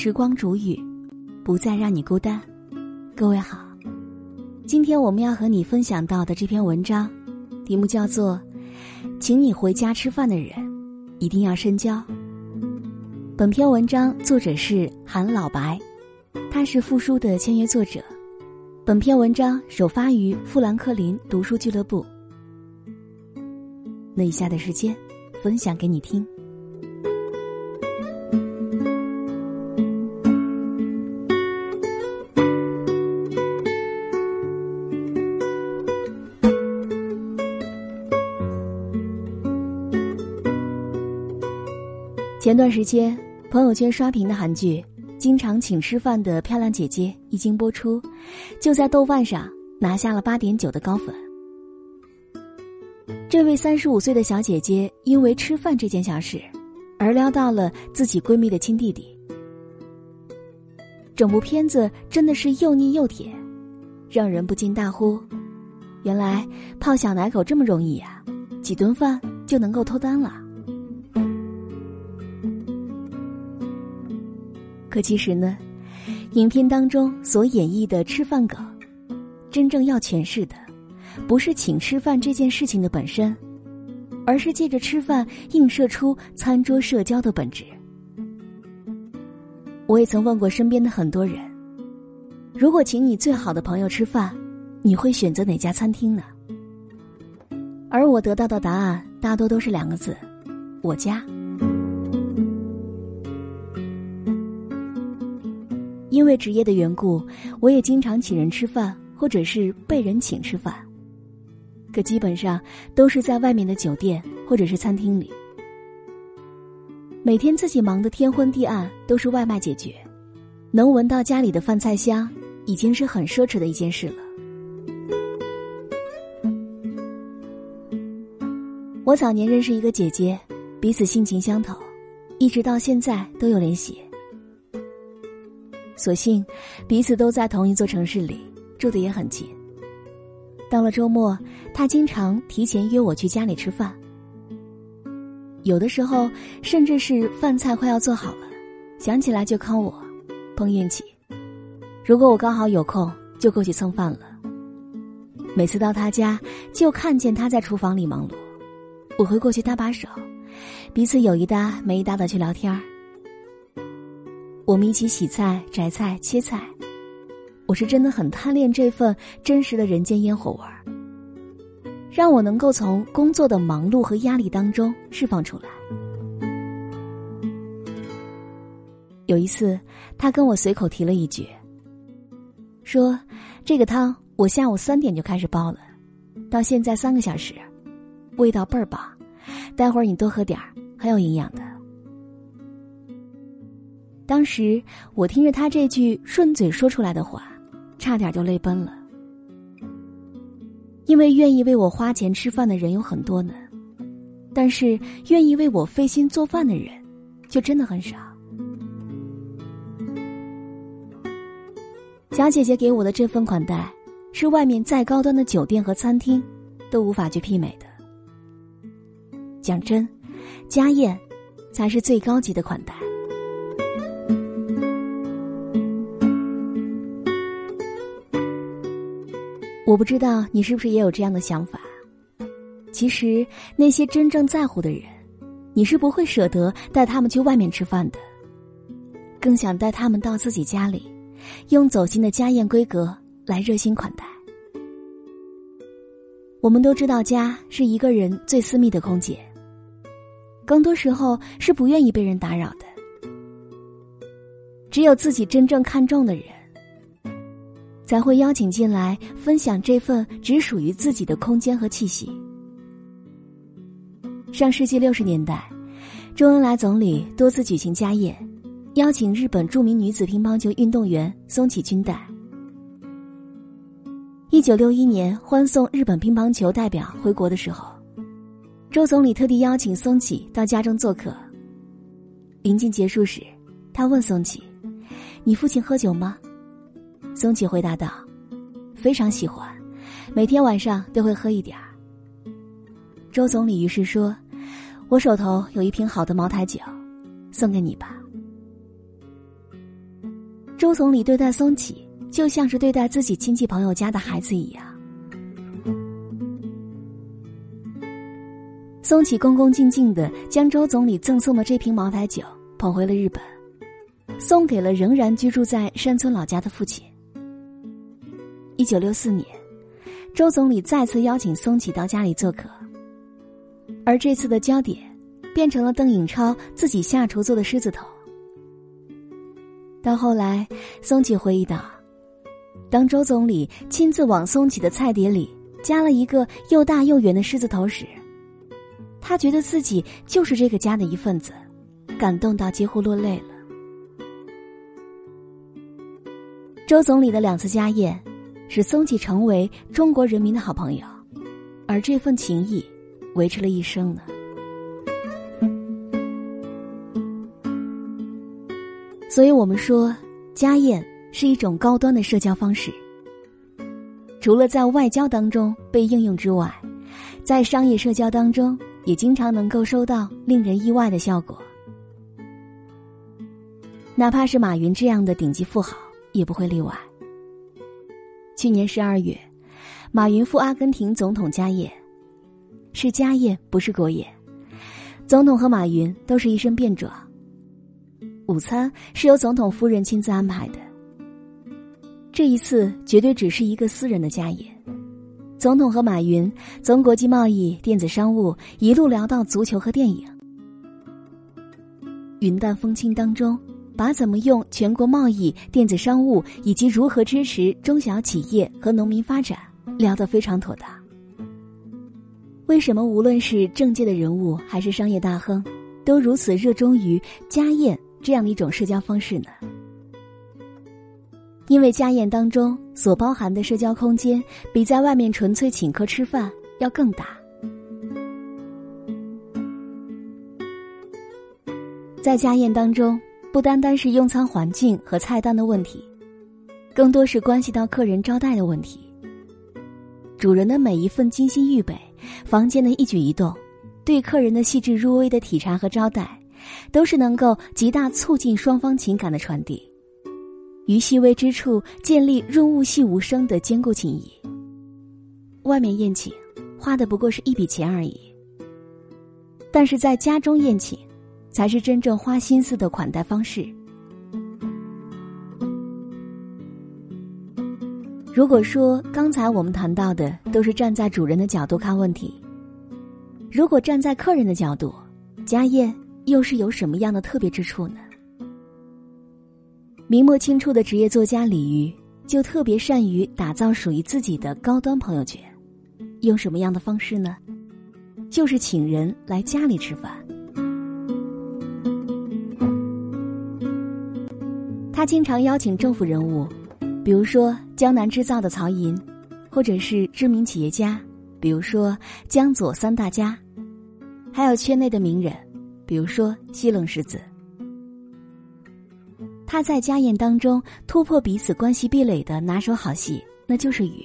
时光煮雨，不再让你孤单。各位好，今天我们要和你分享到的这篇文章，题目叫做《请你回家吃饭的人一定要深交》。本篇文章作者是韩老白，他是复书的签约作者。本篇文章首发于富兰克林读书俱乐部。那以下的时间，分享给你听。前段时间，朋友圈刷屏的韩剧《经常请吃饭的漂亮姐姐》一经播出，就在豆瓣上拿下了八点九的高分。这位三十五岁的小姐姐因为吃饭这件小事，而撩到了自己闺蜜的亲弟弟。整部片子真的是又腻又甜，让人不禁大呼：“原来泡小奶狗这么容易呀，几顿饭就能够脱单了。”可其实呢，影片当中所演绎的吃饭梗，真正要诠释的，不是请吃饭这件事情的本身，而是借着吃饭映射出餐桌社交的本质。我也曾问过身边的很多人，如果请你最好的朋友吃饭，你会选择哪家餐厅呢？而我得到的答案大多都是两个字：我家。为职业的缘故，我也经常请人吃饭，或者是被人请吃饭。可基本上都是在外面的酒店或者是餐厅里。每天自己忙得天昏地暗，都是外卖解决，能闻到家里的饭菜香，已经是很奢侈的一件事了。我早年认识一个姐姐，彼此性情相投，一直到现在都有联系。所幸，彼此都在同一座城市里，住的也很近。到了周末，他经常提前约我去家里吃饭。有的时候，甚至是饭菜快要做好了，想起来就 call 我，碰运气。如果我刚好有空，就过去蹭饭了。每次到他家，就看见他在厨房里忙碌，我会过去搭把手，彼此有一搭没一搭的去聊天儿。我们一起洗菜、摘菜、切菜，我是真的很贪恋这份真实的人间烟火味儿，让我能够从工作的忙碌和压力当中释放出来。有一次，他跟我随口提了一句，说：“这个汤我下午三点就开始煲了，到现在三个小时，味道倍儿棒，待会儿你多喝点儿，很有营养的。”当时我听着他这句顺嘴说出来的话，差点就泪奔了。因为愿意为我花钱吃饭的人有很多呢，但是愿意为我费心做饭的人，就真的很少。小姐姐给我的这份款待，是外面再高端的酒店和餐厅，都无法去媲美的。讲真，家宴，才是最高级的款待。我不知道你是不是也有这样的想法。其实那些真正在乎的人，你是不会舍得带他们去外面吃饭的，更想带他们到自己家里，用走心的家宴规格来热心款待。我们都知道，家是一个人最私密的空间，更多时候是不愿意被人打扰的。只有自己真正看重的人。才会邀请进来分享这份只属于自己的空间和气息。上世纪六十年代，周恩来总理多次举行家宴，邀请日本著名女子乒乓球运动员松崎君代。一九六一年欢送日本乒乓球代表回国的时候，周总理特地邀请松崎到家中做客。临近结束时，他问松崎：“你父亲喝酒吗？”松崎回答道：“非常喜欢，每天晚上都会喝一点儿。”周总理于是说：“我手头有一瓶好的茅台酒，送给你吧。”周总理对待松启，就像是对待自己亲戚朋友家的孩子一样。松启恭恭敬敬的将周总理赠送的这瓶茅台酒捧回了日本，送给了仍然居住在山村老家的父亲。一九六四年，周总理再次邀请松启到家里做客，而这次的焦点变成了邓颖超自己下厨做的狮子头。到后来，松启回忆道：“当周总理亲自往松启的菜碟里加了一个又大又圆的狮子头时。”他觉得自己就是这个家的一份子，感动到几乎落泪了。周总理的两次家宴，使松启成为中国人民的好朋友，而这份情谊维持了一生呢。所以我们说，家宴是一种高端的社交方式，除了在外交当中被应用之外，在商业社交当中。也经常能够收到令人意外的效果，哪怕是马云这样的顶级富豪也不会例外。去年十二月，马云赴阿根廷总统家宴，是家宴不是国宴，总统和马云都是一身便装。午餐是由总统夫人亲自安排的，这一次绝对只是一个私人的家宴。总统和马云从国际贸易、电子商务一路聊到足球和电影，云淡风轻当中，把怎么用全国贸易、电子商务以及如何支持中小企业和农民发展聊得非常妥当。为什么无论是政界的人物还是商业大亨，都如此热衷于家宴这样的一种社交方式呢？因为家宴当中所包含的社交空间，比在外面纯粹请客吃饭要更大。在家宴当中，不单单是用餐环境和菜单的问题，更多是关系到客人招待的问题。主人的每一份精心预备，房间的一举一动，对客人的细致入微的体察和招待，都是能够极大促进双方情感的传递。于细微之处建立润物细无声的坚固情谊。外面宴请，花的不过是一笔钱而已。但是在家中宴请，才是真正花心思的款待方式。如果说刚才我们谈到的都是站在主人的角度看问题，如果站在客人的角度，家宴又是有什么样的特别之处呢？明末清初的职业作家李渔就特别善于打造属于自己的高端朋友圈，用什么样的方式呢？就是请人来家里吃饭。他经常邀请政府人物，比如说江南织造的曹寅，或者是知名企业家，比如说江左三大家，还有圈内的名人，比如说西冷世子。他在家宴当中突破彼此关系壁垒的拿手好戏，那就是鱼，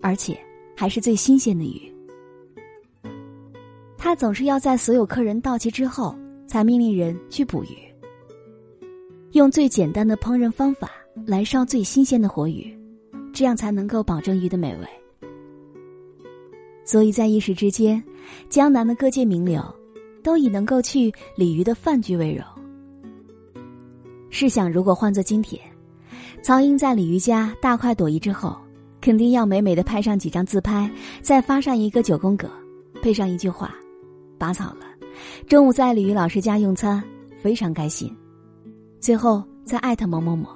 而且还是最新鲜的鱼。他总是要在所有客人到齐之后，才命令人去捕鱼，用最简单的烹饪方法来烧最新鲜的活鱼，这样才能够保证鱼的美味。所以在一时之间，江南的各界名流都以能够去鲤鱼的饭局为荣。试想，如果换做今天，曹英在鲤鱼家大快朵颐之后，肯定要美美的拍上几张自拍，再发上一个九宫格，配上一句话：“拔草了，中午在鲤鱼老师家用餐，非常开心。”最后再艾特某某某。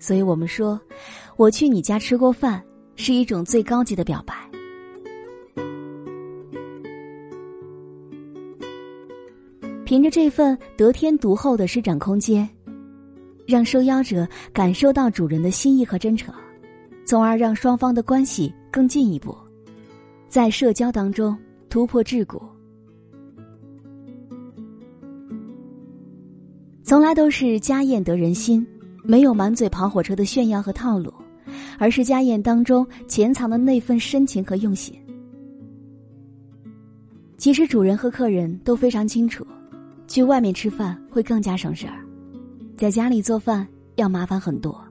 所以我们说，我去你家吃过饭，是一种最高级的表白。凭着这份得天独厚的施展空间，让受邀者感受到主人的心意和真诚，从而让双方的关系更进一步，在社交当中突破桎梏。从来都是家宴得人心，没有满嘴跑火车的炫耀和套路，而是家宴当中潜藏的那份深情和用心。其实主人和客人都非常清楚。去外面吃饭会更加省事儿，在家里做饭要麻烦很多，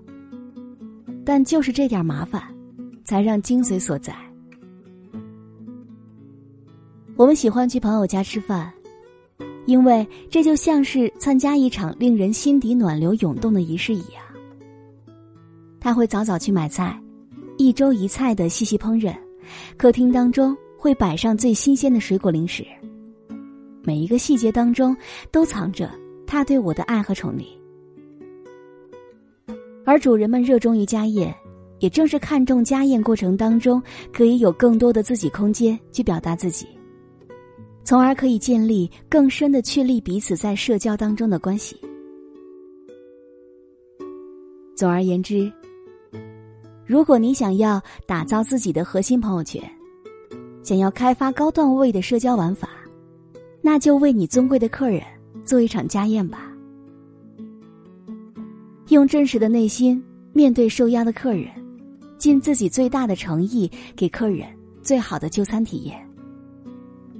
但就是这点麻烦，才让精髓所在。我们喜欢去朋友家吃饭，因为这就像是参加一场令人心底暖流涌动的仪式一样。他会早早去买菜，一粥一菜的细细烹饪，客厅当中会摆上最新鲜的水果零食。每一个细节当中，都藏着他对我的爱和宠溺。而主人们热衷于家宴，也正是看重家宴过程当中可以有更多的自己空间去表达自己，从而可以建立更深的确立彼此在社交当中的关系。总而言之，如果你想要打造自己的核心朋友圈，想要开发高段位的社交玩法。那就为你尊贵的客人做一场家宴吧，用真实的内心面对受邀的客人，尽自己最大的诚意给客人最好的就餐体验。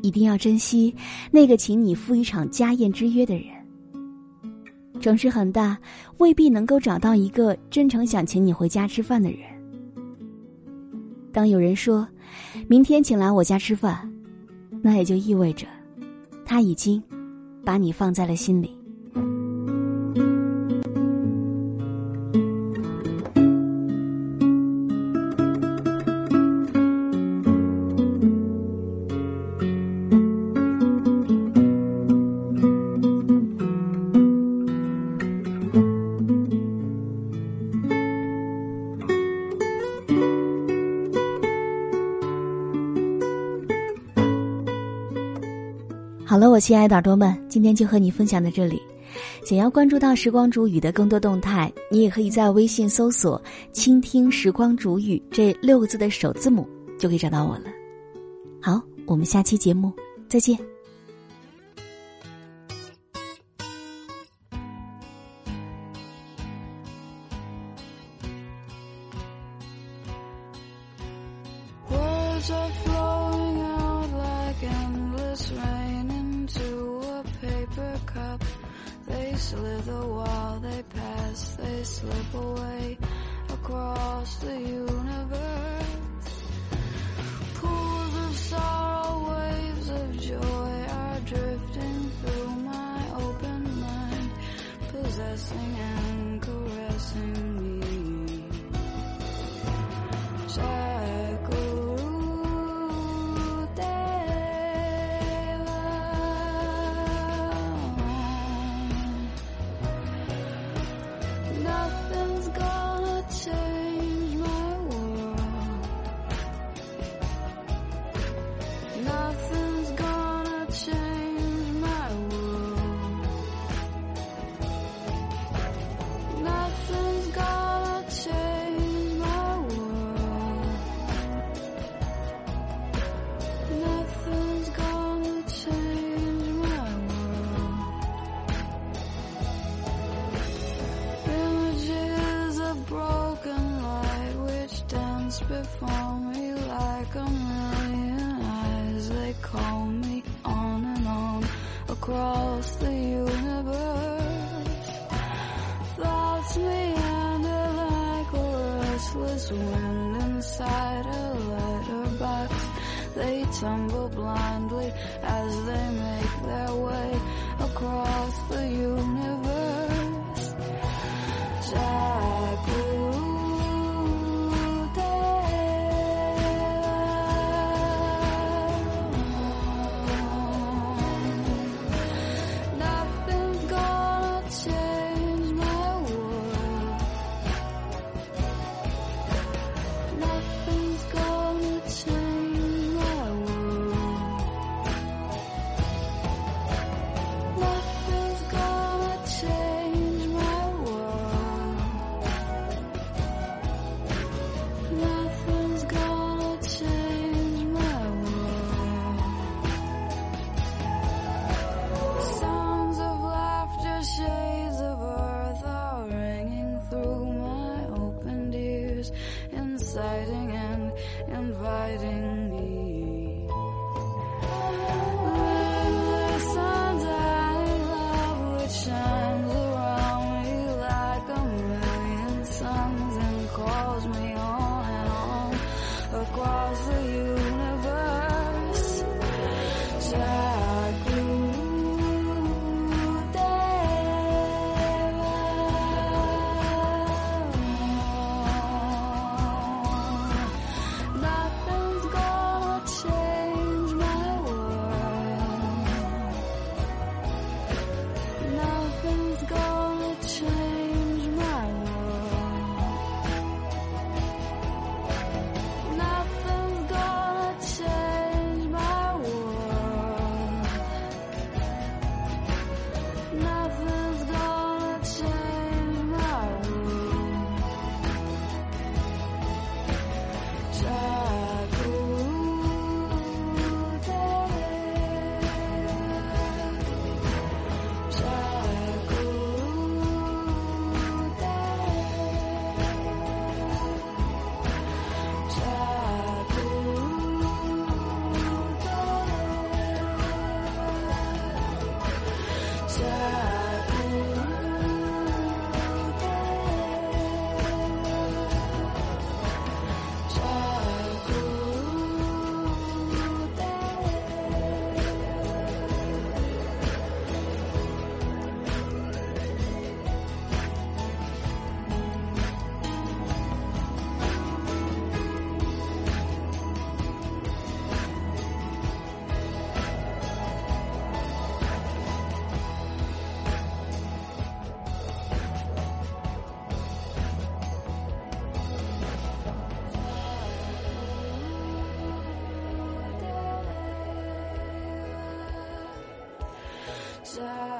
一定要珍惜那个请你赴一场家宴之约的人。城市很大，未必能够找到一个真诚想请你回家吃饭的人。当有人说，明天请来我家吃饭，那也就意味着。他已经把你放在了心里。好了，我亲爱的耳朵们，今天就和你分享到这里。想要关注到时光煮雨的更多动态，你也可以在微信搜索“倾听时光煮雨”这六个字的首字母，就可以找到我了。好，我们下期节目再见。just a little tumble blind desire